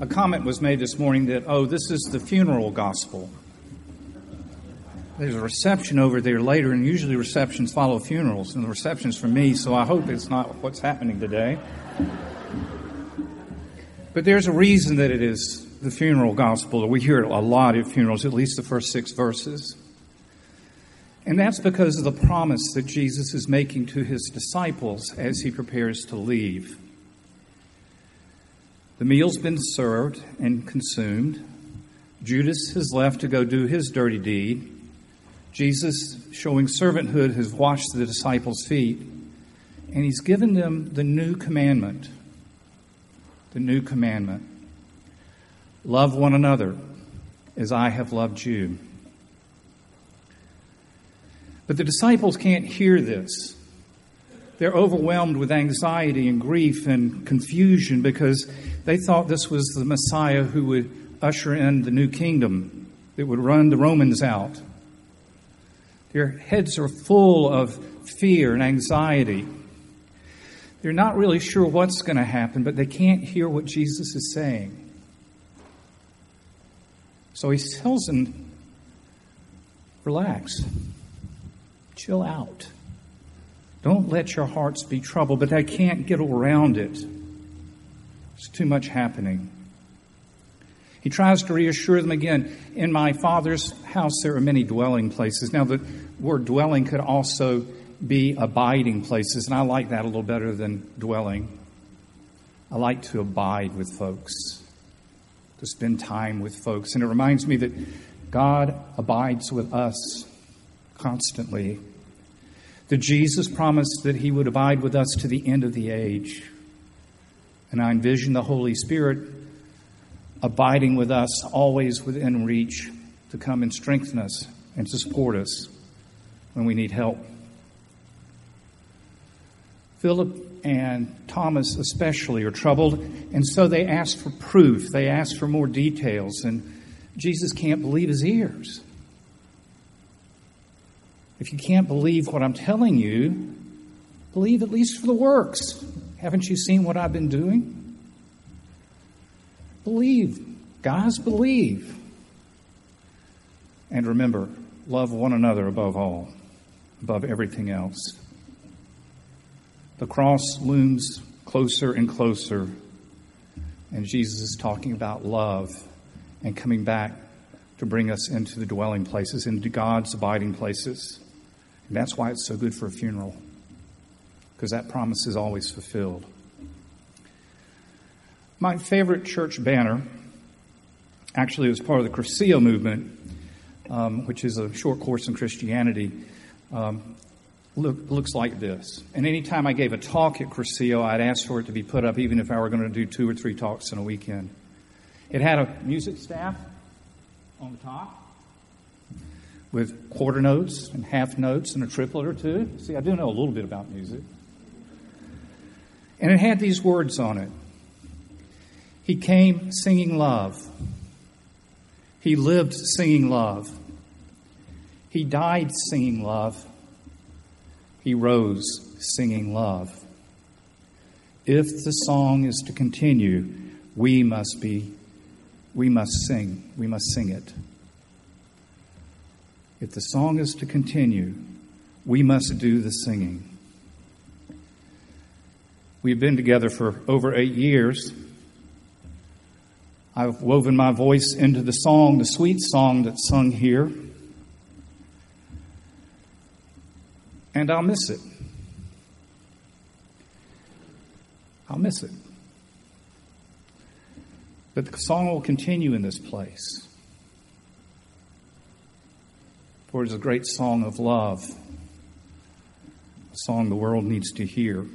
a comment was made this morning that, oh, this is the funeral gospel. There's a reception over there later, and usually receptions follow funerals, and the reception's for me, so I hope it's not what's happening today. But there's a reason that it is the funeral gospel. We hear it a lot at funerals, at least the first six verses. And that's because of the promise that Jesus is making to his disciples as he prepares to leave. The meal's been served and consumed. Judas has left to go do his dirty deed. Jesus, showing servanthood, has washed the disciples' feet, and he's given them the new commandment. The new commandment love one another as I have loved you. But the disciples can't hear this. They're overwhelmed with anxiety and grief and confusion because they thought this was the Messiah who would usher in the new kingdom that would run the Romans out. Their heads are full of fear and anxiety. They're not really sure what's going to happen, but they can't hear what Jesus is saying. So he tells them, relax, chill out. Don't let your hearts be troubled, but they can't get around it. Too much happening. He tries to reassure them again in my Father's house there are many dwelling places. Now, the word dwelling could also be abiding places, and I like that a little better than dwelling. I like to abide with folks, to spend time with folks. And it reminds me that God abides with us constantly. That Jesus promised that He would abide with us to the end of the age. And I envision the Holy Spirit abiding with us, always within reach, to come and strengthen us and to support us when we need help. Philip and Thomas, especially, are troubled, and so they ask for proof. They ask for more details, and Jesus can't believe his ears. If you can't believe what I'm telling you, believe at least for the works. Haven't you seen what I've been doing? Believe. Guys, believe. And remember, love one another above all, above everything else. The cross looms closer and closer, and Jesus is talking about love and coming back to bring us into the dwelling places, into God's abiding places. And that's why it's so good for a funeral, because that promise is always fulfilled. My favorite church banner actually was part of the Cursillo movement, um, which is a short course in Christianity. Um, look, looks like this. And anytime I gave a talk at Cursillo, I'd ask for it to be put up, even if I were going to do two or three talks in a weekend. It had a music staff on the top with quarter notes and half notes and a triplet or two. See, I do know a little bit about music. And it had these words on it he came singing love. He lived singing love. He died singing love. He rose singing love. If the song is to continue, we must be, we must sing. We must sing it. If the song is to continue, we must do the singing. We've been together for over eight years. I've woven my voice into the song, the sweet song that's sung here. And I'll miss it. I'll miss it. But the song will continue in this place. For it is a great song of love, a song the world needs to hear.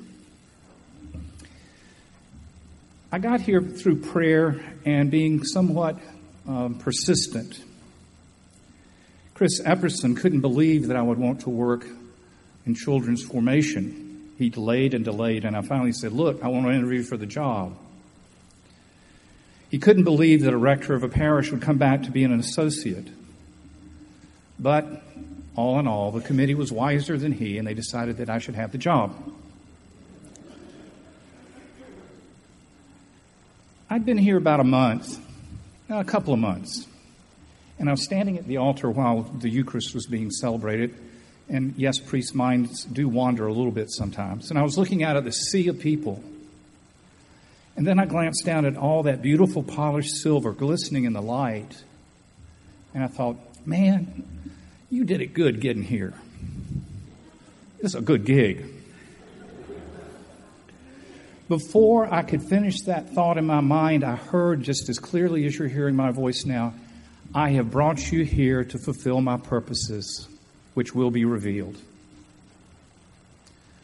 I got here through prayer and being somewhat um, persistent. Chris Epperson couldn't believe that I would want to work in children's formation. He delayed and delayed, and I finally said, Look, I want to interview for the job. He couldn't believe that a rector of a parish would come back to be an associate. But all in all, the committee was wiser than he, and they decided that I should have the job. I'd been here about a month, a couple of months, and I was standing at the altar while the Eucharist was being celebrated. And yes, priests' minds do wander a little bit sometimes. And I was looking out at the sea of people. And then I glanced down at all that beautiful polished silver glistening in the light. And I thought, man, you did it good getting here. This is a good gig. Before I could finish that thought in my mind, I heard just as clearly as you're hearing my voice now I have brought you here to fulfill my purposes, which will be revealed.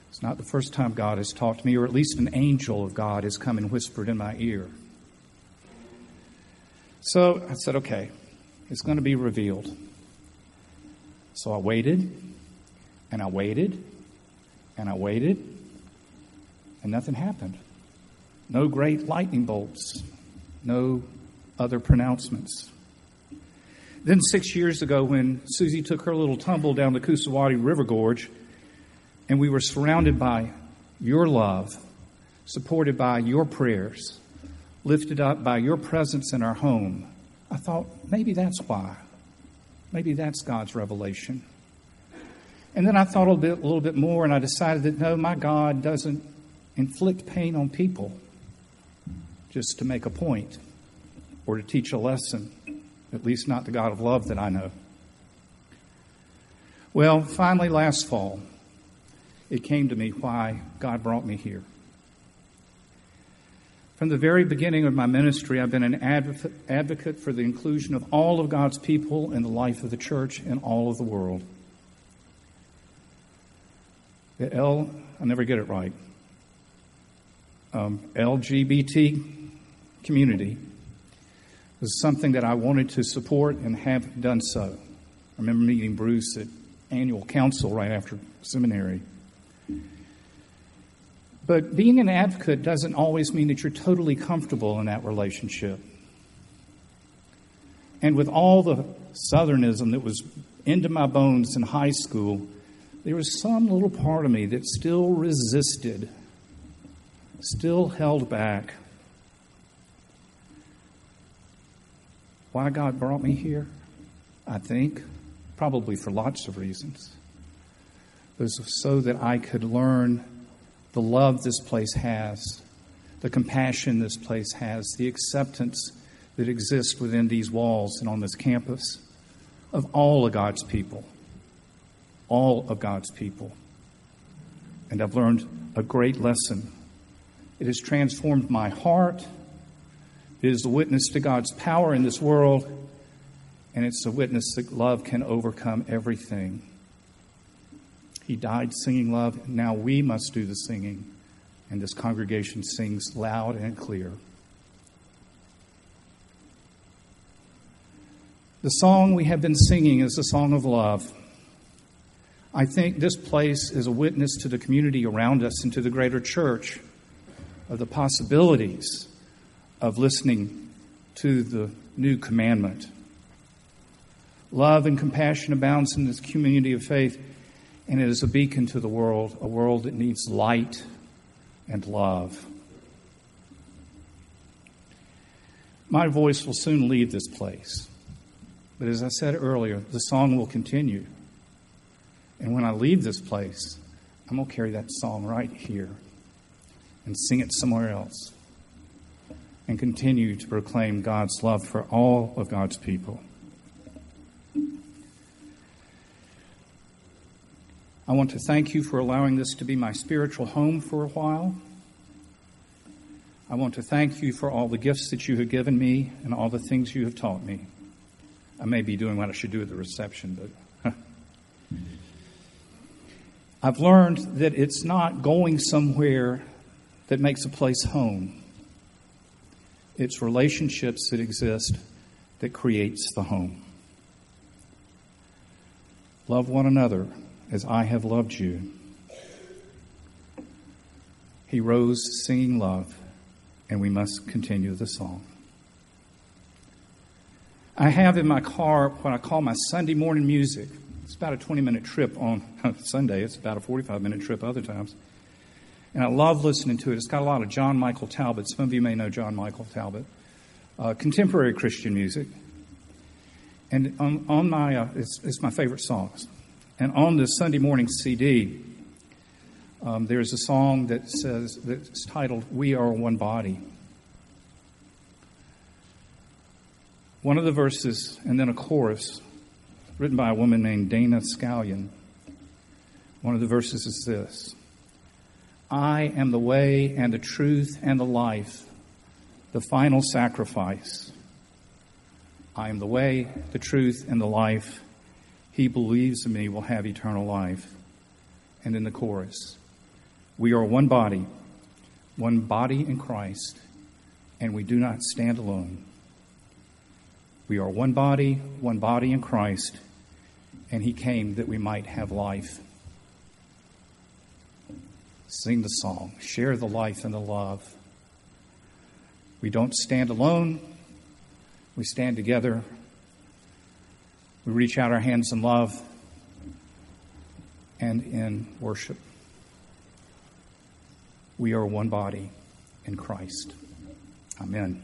It's not the first time God has talked to me, or at least an angel of God has come and whispered in my ear. So I said, okay, it's going to be revealed. So I waited, and I waited, and I waited, and nothing happened. No great lightning bolts, no other pronouncements. Then, six years ago, when Susie took her little tumble down the Coosawattee River Gorge, and we were surrounded by your love, supported by your prayers, lifted up by your presence in our home, I thought maybe that's why. Maybe that's God's revelation. And then I thought a little bit, a little bit more, and I decided that no, my God doesn't inflict pain on people just to make a point or to teach a lesson, at least not the God of love that I know. Well, finally, last fall, it came to me why God brought me here. From the very beginning of my ministry, I've been an advocate for the inclusion of all of God's people in the life of the church and all of the world. The L, I never get it right, um, LGBT community was something that I wanted to support and have done so. I remember meeting Bruce at annual council right after seminary. But being an advocate doesn't always mean that you're totally comfortable in that relationship. And with all the Southernism that was into my bones in high school, there was some little part of me that still resisted, still held back. Why God brought me here? I think, probably for lots of reasons, was so that I could learn the love this place has, the compassion this place has, the acceptance that exists within these walls and on this campus of all of God's people. All of God's people. And I've learned a great lesson. It has transformed my heart. It is a witness to God's power in this world, and it's a witness that love can overcome everything. He died singing love. Now we must do the singing. And this congregation sings loud and clear. The song we have been singing is the song of love. I think this place is a witness to the community around us and to the greater church of the possibilities of listening to the new commandment. Love and compassion abounds in this community of faith and it is a beacon to the world, a world that needs light and love. My voice will soon leave this place. But as I said earlier, the song will continue. And when I leave this place, I'm going to carry that song right here and sing it somewhere else and continue to proclaim God's love for all of God's people. I want to thank you for allowing this to be my spiritual home for a while. I want to thank you for all the gifts that you have given me and all the things you have taught me. I may be doing what I should do at the reception, but I've learned that it's not going somewhere that makes a place home. It's relationships that exist that creates the home. Love one another as I have loved you. He rose singing love, and we must continue the song. I have in my car what I call my Sunday morning music. It's about a 20 minute trip on Sunday, it's about a 45 minute trip other times. And I love listening to it. It's got a lot of John Michael Talbot. Some of you may know John Michael Talbot. Uh, contemporary Christian music. And on, on my, uh, it's, it's, my favorite songs. And on the Sunday morning CD, um, there's a song that says, that's titled, We Are One Body. One of the verses, and then a chorus, written by a woman named Dana Scallon. One of the verses is this I am the way and the truth and the life, the final sacrifice. I am the way, the truth, and the life. He believes in me will have eternal life. And in the chorus, we are one body, one body in Christ, and we do not stand alone. We are one body, one body in Christ, and He came that we might have life. Sing the song, share the life and the love. We don't stand alone, we stand together. We reach out our hands in love and in worship. We are one body in Christ. Amen.